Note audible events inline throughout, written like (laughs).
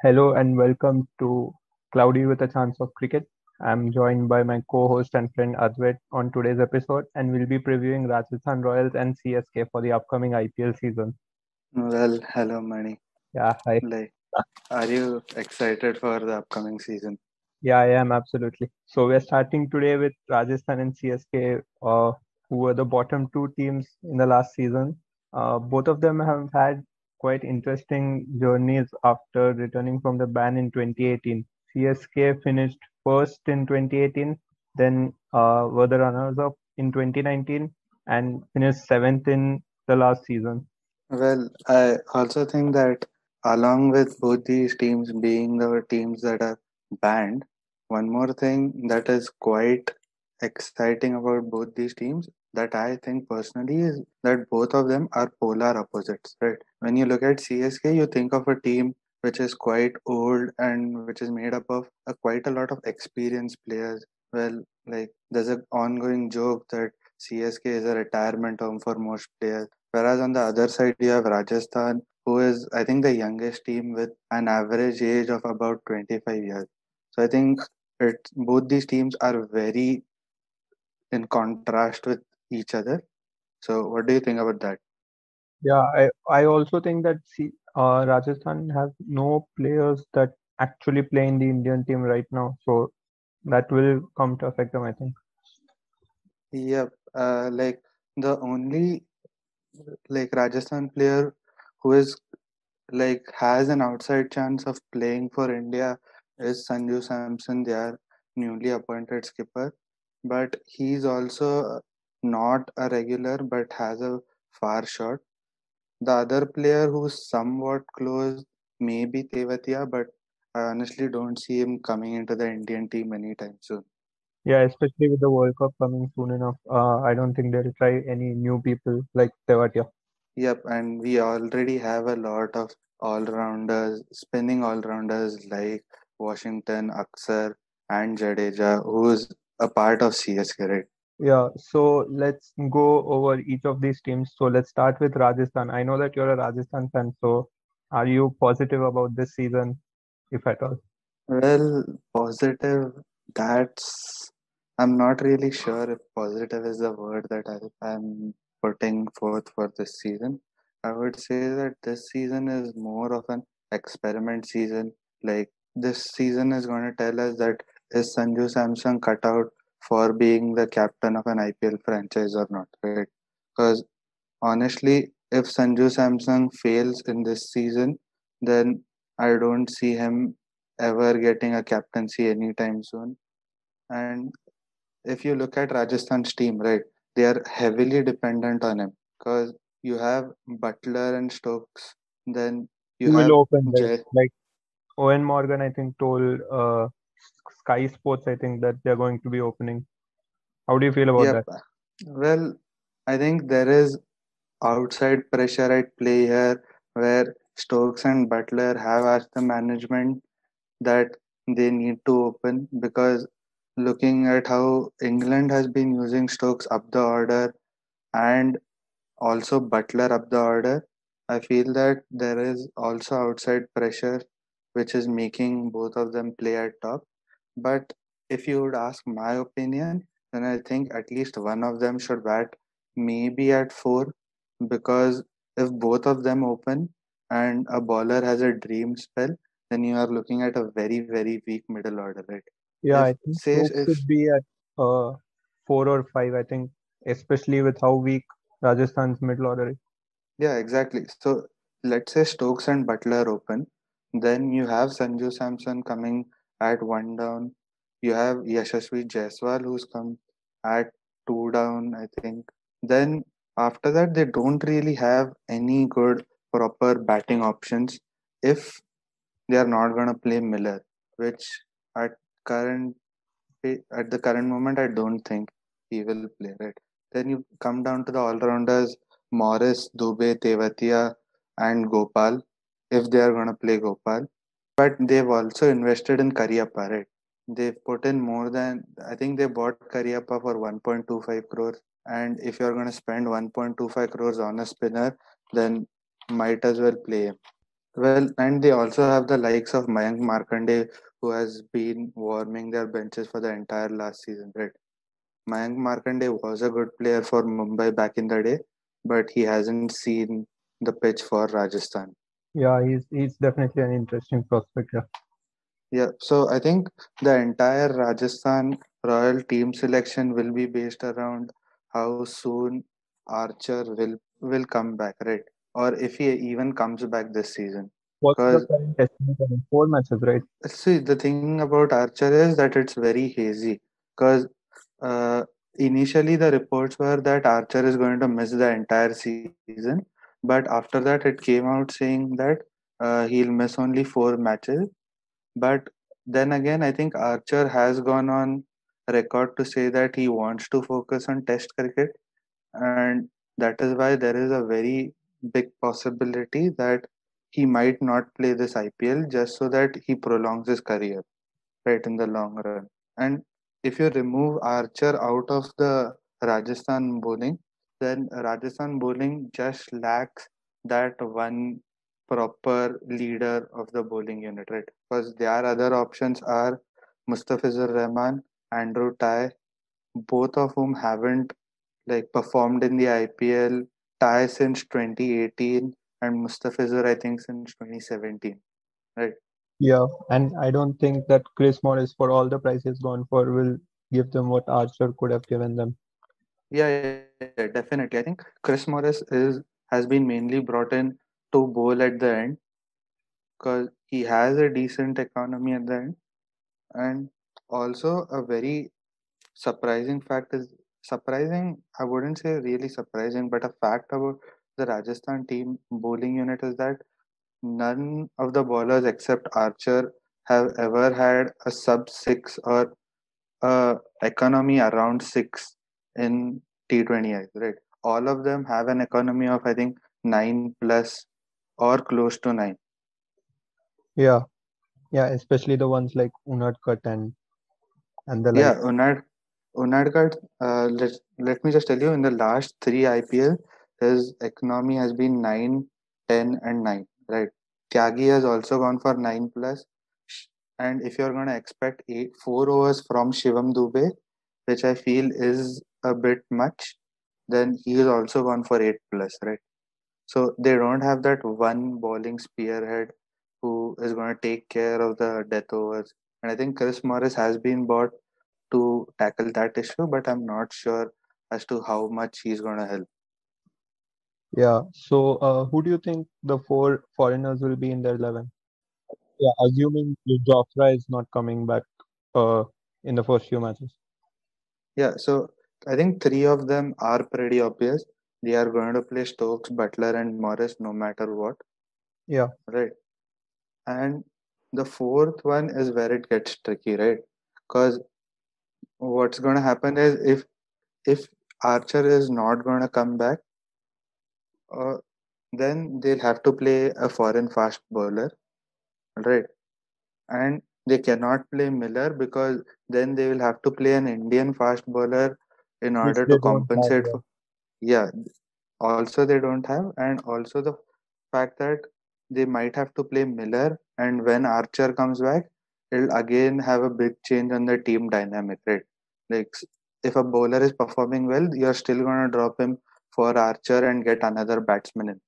Hello and welcome to Cloudy with a Chance of Cricket. I'm joined by my co-host and friend Advait on today's episode, and we'll be previewing Rajasthan Royals and CSK for the upcoming IPL season. Well, hello, Mani. Yeah, hi. Like, are you excited for the upcoming season? Yeah, I am absolutely. So we're starting today with Rajasthan and CSK, uh, who were the bottom two teams in the last season. Uh, both of them have had quite interesting journeys after returning from the ban in 2018. CSK finished first in 2018, then uh, were the runners up in 2019 and finished seventh in the last season. Well, I also think that along with both these teams being the teams that are banned, one more thing that is quite exciting about both these teams that I think personally is that both of them are polar opposites, right? When you look at CSK, you think of a team which is quite old and which is made up of a, quite a lot of experienced players. Well, like there's an ongoing joke that CSK is a retirement home for most players. Whereas on the other side, you have Rajasthan, who is, I think, the youngest team with an average age of about 25 years. So I think it, both these teams are very in contrast with each other. So, what do you think about that? Yeah, I, I also think that see, uh, Rajasthan has no players that actually play in the Indian team right now. So that will come to affect them, I think. Yep. Uh, like the only like Rajasthan player who is like has an outside chance of playing for India is Sanju Samson, their newly appointed skipper. But he's also not a regular but has a far shot. The other player who's somewhat close may be Tewatia, but I honestly don't see him coming into the Indian team anytime soon. Yeah, especially with the World Cup coming soon enough. Uh, I don't think they'll try any new people like Tewatia. Yep, and we already have a lot of all-rounders, spinning all-rounders like Washington, Axar, and Jadeja, who's a part of CSK, right? Yeah, so let's go over each of these teams. So let's start with Rajasthan. I know that you're a Rajasthan fan, so are you positive about this season, if at all? Well, positive, that's. I'm not really sure if positive is the word that I, I'm putting forth for this season. I would say that this season is more of an experiment season. Like, this season is going to tell us that is Sanju Samson cut out for being the captain of an IPL franchise or not, right? Because honestly, if Sanju Samson fails in this season, then I don't see him ever getting a captaincy anytime soon. And if you look at Rajasthan's team, right, they are heavily dependent on him because you have Buttler and Stokes, then you will open? Jay. Like Eoin Morgan, I think, told uh, Sky Sports, I think, that they're going to be opening. How do you feel about Yep. that? Well, I think there is outside pressure at play here where Stokes and Buttler have asked the management that they need to open because looking at how England has been using Stokes up the order and also Buttler up the order, I feel that there is also outside pressure which is making both of them play at top. But if you would ask my opinion, then I think at least one of them should bat maybe at four because if both of them open and a bowler has a dream spell, then you are looking at a very, very weak middle order, right? Yeah, I think say if should be at uh, four or five, I think, especially with how weak Rajasthan's middle order is. yeah, exactly. So let's say Stokes and Buttler open, then you have Sanju Samson coming at one down. You have Yashasvi Jaiswal who's come at two down, I think. Then after that, they don't really have any good proper batting options if they are not going to play Miller, which at current at the current moment I don't think he will play. Right. Then you come down to the all rounders Morris, Dube, Tewatia, and Gopal if they are going to play Gopal. But they've also invested in Kariappa, right? They've put in more than I think they bought Kariappa for 1.25 crores. And if you're going to spend 1.25 crores on a spinner, then might as well play. Well, and they also have the likes of Mayank Markande, who has been warming their benches for the entire last season, right? Mayank Markande was a good player for Mumbai back in the day, but he hasn't seen the pitch for Rajasthan. Yeah, he's he's definitely an interesting prospect. Yeah. Yeah, so I think the entire Rajasthan Royal team selection will be based around how soon Archer will will come back, right? Or if he even comes back this season. What's the current estimate? Four matches, right? see, the thing about Archer is that it's very hazy. Because uh, initially the reports were that Archer is going to miss the entire season, but after that it came out saying that uh, he'll miss only four matches but then again, I think Archer has gone on record to say that he wants to focus on Test cricket, and that is why there is a very big possibility that he might not play this IPL just so that he prolongs his career, right, in the long run. And if you remove Archer out of the Rajasthan bowling, then Rajasthan bowling just lacks that one proper leader of the bowling unit, right? Because their other options are Mustafizur Rahman, Andrew Tye, both of whom haven't like performed in the IPL. Tye since 2018 and Mustafizur I think since 2017, right? Yeah, and I don't think that Chris Morris, for all the price he's gone for, will give them what Archer could have given them. Yeah, yeah, yeah, definitely. I think Chris Morris is has been mainly brought in to bowl at the end because he has a decent economy at the end, and also a very surprising fact is surprising. I wouldn't say really surprising, but a fact about the Rajasthan team bowling unit is that none of the bowlers except Archer have ever had a sub six or a economy around six in T20I, right? All of them have an economy of I think nine plus or close to nine. Yeah, yeah, especially the ones like Unadkat and and the Yeah, like. Unad Unadkat, uh, let let me just tell you, in the last three IPL, his economy has been nine, ten, and nine. Right. Tyagi has also gone for nine plus, and if you're going to expect eight four overs from Shivam Dube, which I feel is a bit much, then he is also gone for eight plus. Right. So they don't have that one bowling spearhead who is going to take care of the death overs. And I think Chris Morris has been bought to tackle that issue, but I'm not sure as to how much he's going to help. Yeah. So, uh, who do you think the four foreigners will be in their 11? Yeah, assuming Jofra is not coming back uh, in the first few matches. Yeah, so I think three of them are pretty obvious. They are going to play Stokes, Buttler, and Morris no matter what, Yeah. right? And the fourth one is where it gets tricky, right? Because what's going to happen is if if Archer is not going to come back, uh, then they'll have to play a foreign fast bowler, right? And they cannot play Miller because then they will have to play an Indian fast bowler in order to compensate for. Yeah, also they don't have, and also the fact that they might have to play Miller, and when Archer comes back, it'll again have a big change on the team dynamic, right? Like if a bowler is performing well, you're still gonna drop him for Archer and get another batsman in.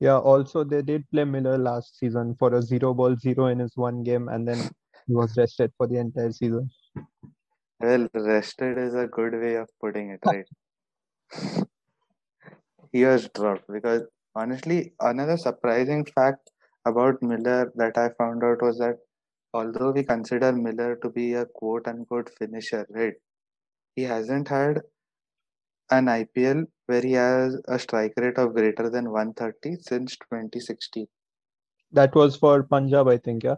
Yeah. Also, they did play Miller last season for a zero ball zero in his one game, and then he was rested for the entire season. Well, rested is a good way of putting it, right? (laughs) He was dropped because honestly, another surprising fact about Miller that I found out was that although we consider Miller to be a quote unquote finisher, right? He hasn't had an IPL where he has a strike rate of greater than 130 since 2016. That was for Punjab, I think. Yeah.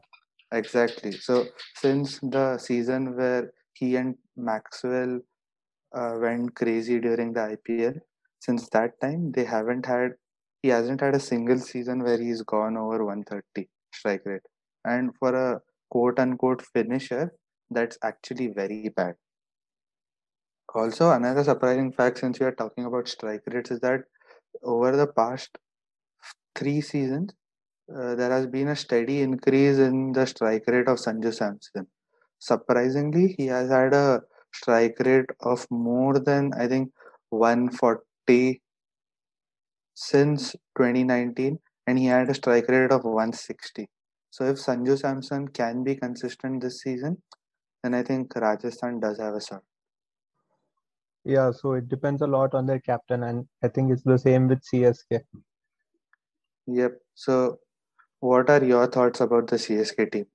Exactly. So since the season where he and Maxwell uh, went crazy during the IPL, since that time they haven't had he hasn't had a single season where he's gone over 130 strike rate. And for a quote unquote finisher, that's actually very bad. Also, another surprising fact since we are talking about strike rates is that over the past three seasons, uh, there has been a steady increase in the strike rate of Sanju Samson. Surprisingly, he has had a strike rate of more than I think 140 since 2019, and he had a strike rate of 160. So if Sanju Samson can be consistent this season, then I think Rajasthan does have a shot. Yeah, so it depends a lot on their captain, and I think it's the same with CSK. Yep. So, what are your thoughts about the CSK team?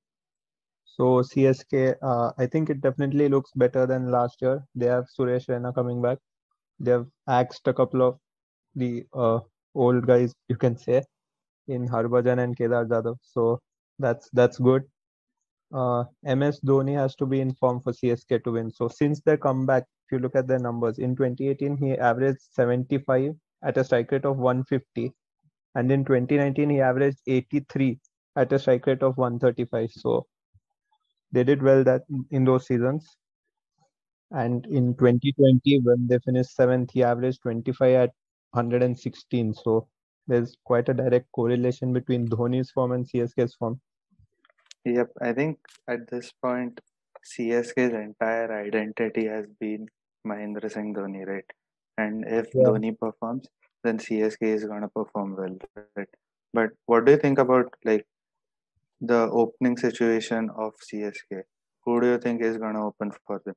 So CSK, uh, I think it definitely looks better than last year. They have Suresh Raina coming back. They have axed a couple of the uh, old guys, you can say, in Harbhajan and Kedar Jadhav. So that's that's good. Uh, MS Dhoni has to be in form for CSK to win. So since their comeback, if you look at their numbers, in 2018 he averaged 75 at a strike rate of 150, and in 2019 he averaged 83 at a strike rate of 135. So they did well that in those seasons. And in 2020, when they finished seventh, he averaged 25 at 116. So there's quite a direct correlation between Dhoni's form and CSK's form. Yep, I think at this point, CSK's entire identity has been Mahendra Singh Dhoni, right? And if yeah. Dhoni performs, then CSK is gonna perform well, right? But what do you think about like the opening situation of CSK? Who do you think is gonna open for them?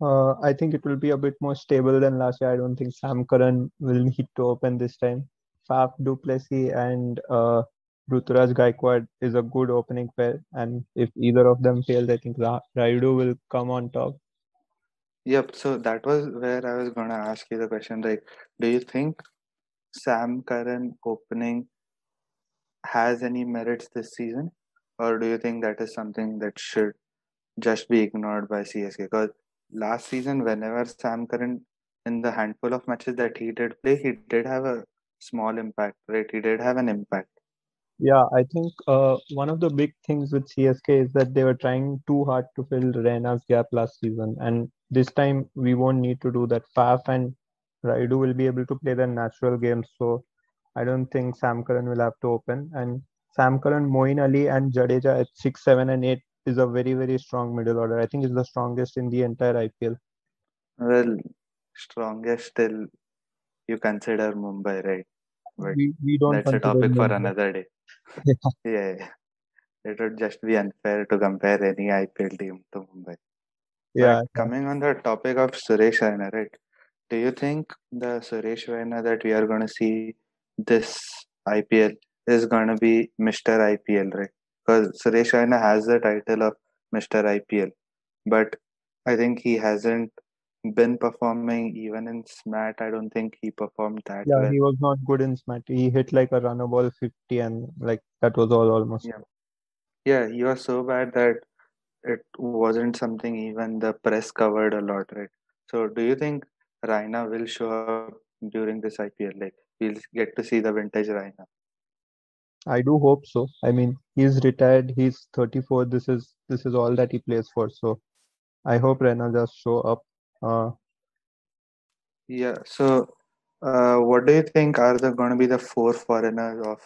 Uh, I think it will be a bit more stable than last year. I don't think Sam Curran will need to open this time. Faf du Plessis and uh, Ruturaj Gaikwad is a good opening pair, and if either of them fails, I think Ra- Rayudu will come on top. Yep. So that was where I was gonna ask you the question. Like, do you think Sam Curran opening has any merits this season, or do you think that is something that should just be ignored by CSK? Because last season, whenever Sam Curran in the handful of matches that he did play, he did have a small impact, right? He did have an impact. Yeah, I think uh, one of the big things with CSK is that they were trying too hard to fill Raina's gap last season, and this time we won't need to do that. Faf and Rayudu will be able to play their natural games, so I don't think Sam Curran will have to open. And Sam Curran, Moeen Ali, and Jadeja at six, seven, and eight is a very very strong middle order. I think it's the strongest in the entire IPL. Well, strongest till you consider Mumbai, right? But we, we don't. That's a topic Mumbai. for another day. (laughs) (laughs) yeah. yeah, it would just be unfair to compare any IPL team to Mumbai. Yeah. But coming on the topic of Suresh Raina, right? Do you think the Suresh Raina that we are going to see this IPL is going to be Mr. IPL, right? Because Suresh Raina has the title of Mr. IPL, but I think he hasn't been performing even in SMAT. I don't think he performed that yeah, well. he was not good in SMAT. He hit like a runner ball 50 and like that was all almost. Yeah. Yeah, he was so bad that it wasn't something even the press covered a lot, right? So do you think Raina will show up during this IPL? Like we'll get to see the vintage Raina. I do hope so. I mean, he's retired. He's 34. This is this is all that he plays for. So I hope Raina just show up uh, yeah. So, uh, what do you think are the going to be the four foreigners of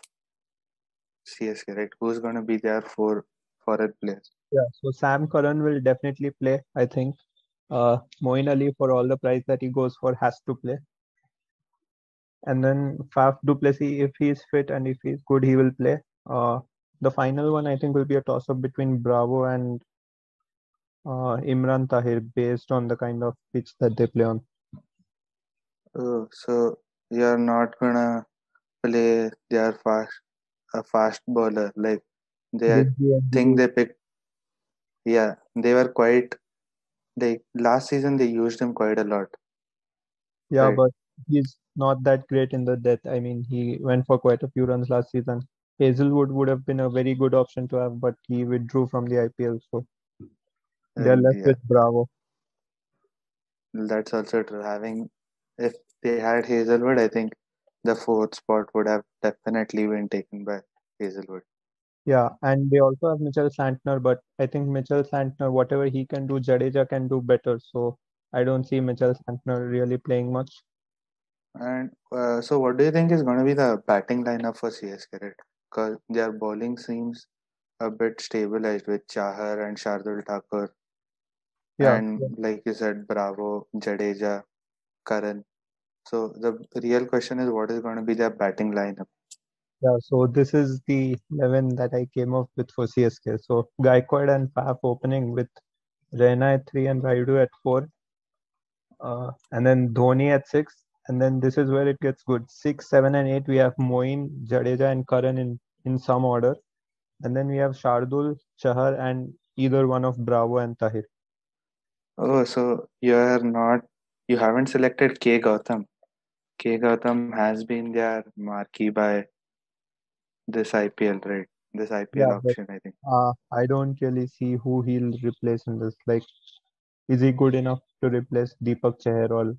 CSK? Right? Who's going to be their for foreign players? Yeah. So Sam Curran will definitely play. I think. Uh, Moeen Ali, for all the price that he goes for, has to play. And then Faf du Plessis, if he's fit and if he's good, he will play. Uh, the final one, I think, will be a toss up between Bravo and uh, Imran Tahir based on the kind of pitch that they play on. Oh, so you're not gonna play their fast a fast bowler like they think they picked. Yeah, they were quite. They last season they used him quite a lot. Yeah, right? but he's not that great in the death. I mean, he went for quite a few runs last season. Hazlewood would have been a very good option to have, but he withdrew from the IPL. So they're left yeah. with Bravo. That's also true. Having if they had Hazlewood, I think the fourth spot would have definitely been taken by Hazlewood. Yeah, and they also have Mitchell Santner, but I think Mitchell Santner, whatever he can do, Jadeja can do better. So I don't see Mitchell Santner really playing much. And uh, so, what do you think is going to be the batting lineup for CSK? Right? because their bowling seems a bit stabilized with Chahar and Shardul Thakur. Yeah. And like you said, Bravo, Jadeja, Curran. So the real question is what is going to be their batting lineup? Yeah, so this is the 11 that I came up with for CSK. So Gaikwad and Faf opening with Raina at 3 and Rayudu at 4. Uh, and then Dhoni at 6. And then this is where it gets good. 6, 7 and 8 we have Moeen, Jadeja and Curran in, in some order. And then we have Shardul, Chahar and either one of Bravo and Tahir. Oh, so you are not, you haven't selected K. Gautam. K. Gautam has been their marquee by this IPL, right? This IPL Yeah, but- auction, I think. Uh, I don't really see who he'll replace in this. Like, is he good enough to replace Deepak Chahar or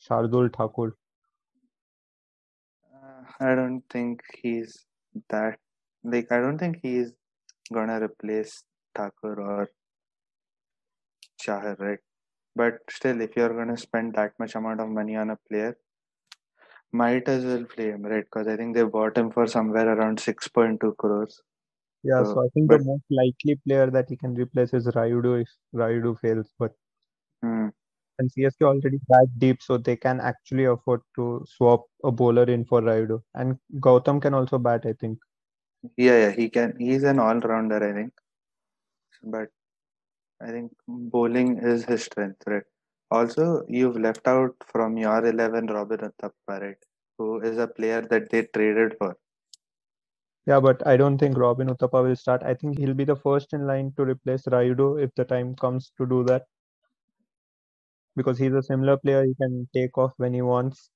Shardul Thakur? Uh, I don't think he's that, like, I don't think he's gonna replace Thakur or Chahar, right? But still, if you're gonna spend that much amount of money on a player, might as well play him, right? Because I think they bought him for somewhere around 6.2 crores. Yeah, So, so I think but- the most likely player that he can replace is Rayudu if Rayudu fails. But Hmm. And CSK already that deep, so they can actually afford to swap a bowler in for Rayudu. And Gautam can also bat, I think. Yeah, yeah, he can. He's an all-rounder, I think. But I think bowling is his strength, right? Also, you've left out from your 11 Robin Uthappa, right? Who is a player that they traded for. Yeah, but I don't think Robin Uthappa will start. I think he'll be the first in line to replace Rayudu if the time comes to do that. Because he's a similar player, he can take off when he wants.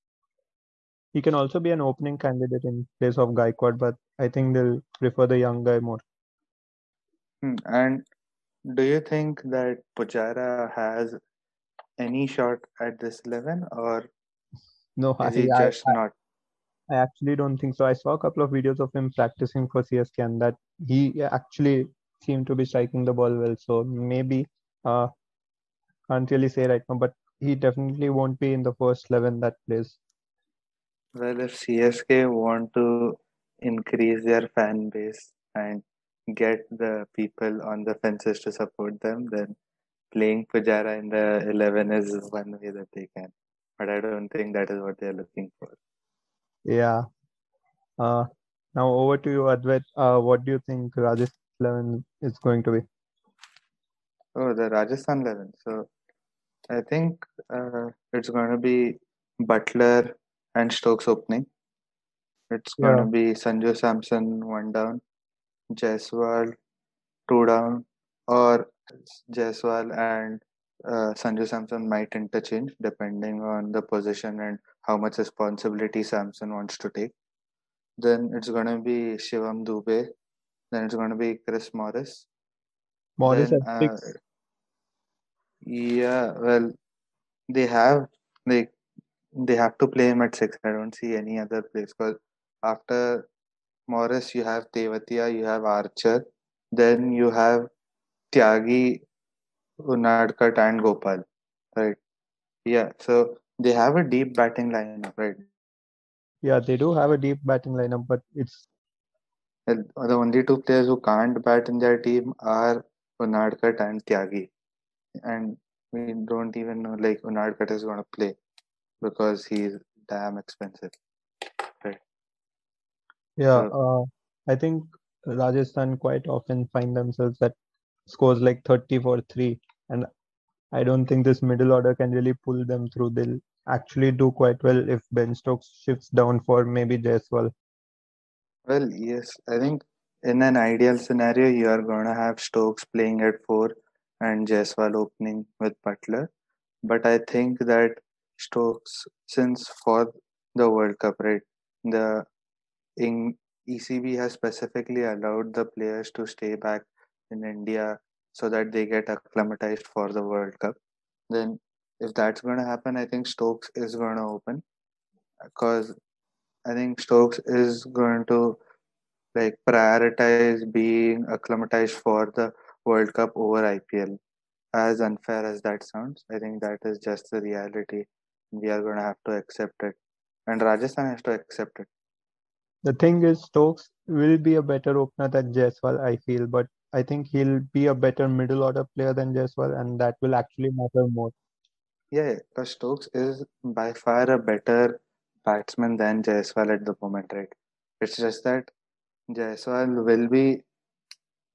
He can also be an opening candidate in place of Gaikwad, but I think they'll prefer the young guy more. Hmm, And do you think that Pujara has any shot at this 11 or No, is he I, just I, not? I actually don't think so. I saw a couple of videos of him practicing for CSK and that he actually seemed to be striking the ball well. So maybe uh can't really say right now, but he definitely won't be in the first eleven that plays. Well, if CSK want to increase their fan base and get the people on the fences to support them, then playing Pujara in the 11 is one way that they can. But I don't think that is what they're looking for. Yeah. Uh now over to you, Advait. Uh what do you think Rajasthan eleven is going to be? Oh, the Rajasthan 11. So I think uh, it's going to be Buttler and Stokes opening. It's going Yeah. to be Sanju Samson one down, Jaiswal two down, or Jaiswal and uh, Sanju Samson might interchange depending on the position and how much responsibility Samson wants to take. Then it's going to be Shivam Dube. Then it's going to be Chris Morris. Morris then, at six. Yeah, well, they have like they have to play him at six. I don't see any other place because after Morris, you have Tewatia, you have Archer, then you have Tyagi, Unadkat, and Gopal, right? Yeah, so they have a deep batting lineup, right? Yeah, they do have a deep batting lineup, but it's The only two players who can't bat in their team are Unadkat and Tyagi, and we don't even know like Unadkat is going to play because he's damn expensive. Right. Yeah, So- uh, I think Rajasthan quite often find themselves at scores like 30 for 3, and I don't think this middle order can really pull them through. They'll actually do quite well if Ben Stokes shifts down for maybe Jaiswal. Well, yes, I think in an ideal scenario, you are going to have Stokes playing at four and Jaiswal opening with Buttler. But I think that Stokes, since for the World Cup, right, the in ECB has specifically allowed the players to stay back in India so that they get acclimatized for the World Cup. Then, if that's going to happen, I think Stokes is going to open because I think Stokes is going to like prioritize being acclimatized for the World Cup over IPL. As unfair as that sounds, I think that is just the reality. We are going to have to accept it, and Rajasthan has to accept it. The thing is, Stokes will be a better opener than Jaiswal, I feel, but I think he'll be a better middle order player than Jaiswal, and that will actually matter more. Yeah, because Stokes is by far a better batsman than Jaiswal at the moment, right? It's just that Jaiswal will be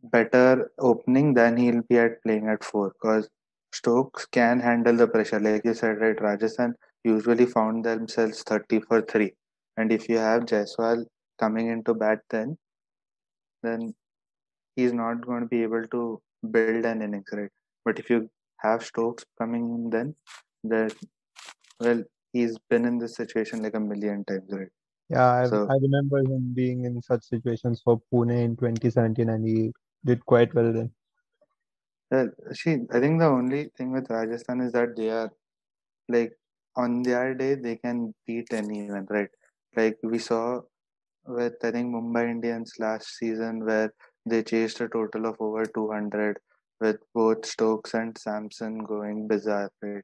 better opening than he'll be at playing at four because Stokes can handle the pressure. Like you said, right? Rajasthan usually found themselves 30 for 3. And if you have Jaiswal coming into bat then, then he's not going to be able to build an innings, right? But if you have Stokes coming in then, then, well, he's been in this situation like a million times, right? Yeah, I, so, I remember him being in such situations for Pune in 2017 and he did quite well then. Well, see, I think the only thing with Rajasthan is that they are like on their day they can beat anyone, right? Like we saw with I think Mumbai Indians last season where they chased a total of over 200 with both Stokes and Samson going bizarre, right?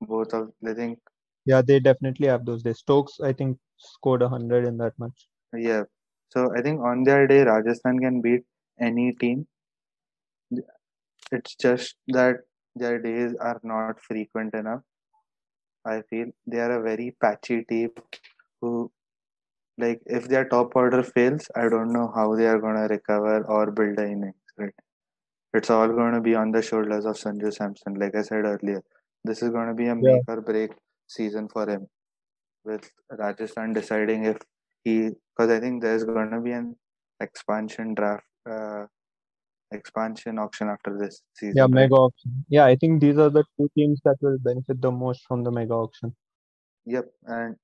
Both of I think. Yeah, they definitely have those days. Stokes, I think, scored 100 in that match. Yeah. So I think on their day, Rajasthan can beat any team. It's just that their days are not frequent enough. I feel they are a very patchy team who, like, if their top order fails, I don't know how they are going to recover or build a innings, right? It's all going to be on the shoulders of Sanju Samson. Like I said earlier, this is going to be a make or break season for him, with Rajasthan deciding if he, because I think there's going to be an expansion draft uh, expansion auction after this season. Yeah, mega auction. Yeah, I think these are the two teams that will benefit the most from the mega auction. Yep, and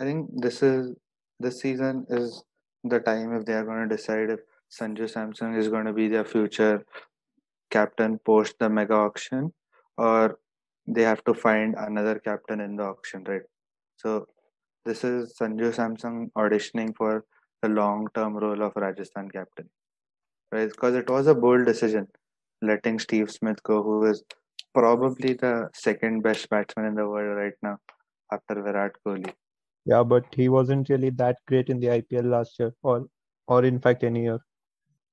I think this is this season is the time if they are going to decide if Sanju Samson is going to be their future captain post the mega auction, or they have to find another captain in the auction, right? So this is Sanju Samson auditioning for the long-term role of Rajasthan captain right? Because it was a bold decision letting Steve Smith go, who is probably the second best batsman in the world right now after Virat Kohli. Yeah, but he wasn't really that great in the IPL last year, or or in fact any year.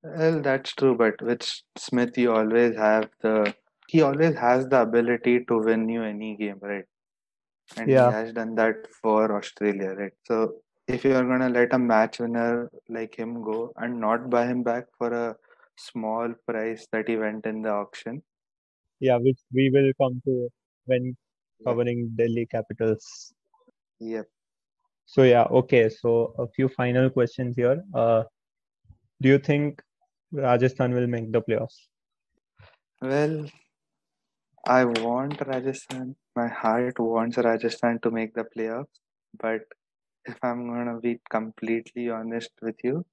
Well, that's true, but with Smith, you always have the he always has the ability to win you any game, right? And yeah. he has done that for Australia, right? So if you are going to let a match winner like him go and not buy him back for a small price that he went in the auction. Yeah, which we will come to when covering yeah. Delhi Capitals. Yep. So yeah, okay. So a few final questions here. Uh, do you think Rajasthan will make the playoffs? Well, I want Rajasthan. My heart wants Rajasthan to make the playoffs, but if I'm gonna be completely honest with you,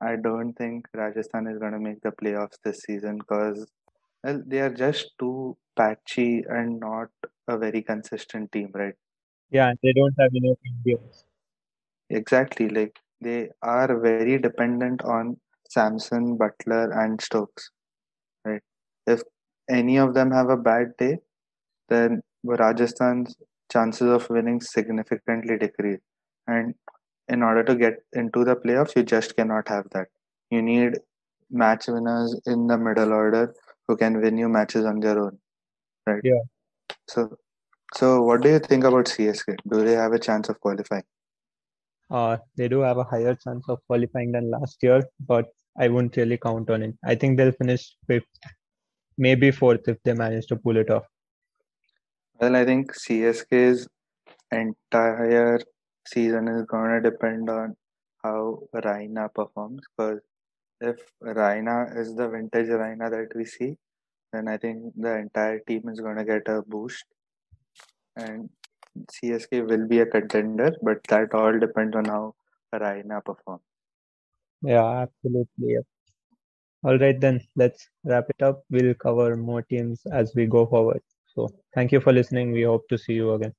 I don't think Rajasthan is gonna make the playoffs this season because well, they are just too patchy and not a very consistent team, right? Yeah, they don't have enough Indians. Exactly, like they are very dependent on Samson, Buttler, and Stokes, right? If any of them have a bad day, then Rajasthan's chances of winning significantly decrease. And in order to get into the playoffs, you just cannot have that. You need match winners in the middle order who can win you matches on their own. Right? Yeah. So so what do you think about CSK? Do they have a chance of qualifying? Uh, they do have a higher chance of qualifying than last year, but I wouldn't really count on it. I think they'll finish fifth, maybe fourth if they manage to pull it off. Well, I think CSK's entire season is going to depend on how Raina performs. Because if Raina is the vintage Raina that we see, then I think the entire team is going to get a boost. And CSK will be a contender, but that all depends on how Raina performs. Yeah, absolutely. All right, then let's wrap it up. We'll cover more teams as we go forward. So, thank you for listening. We hope to see you again.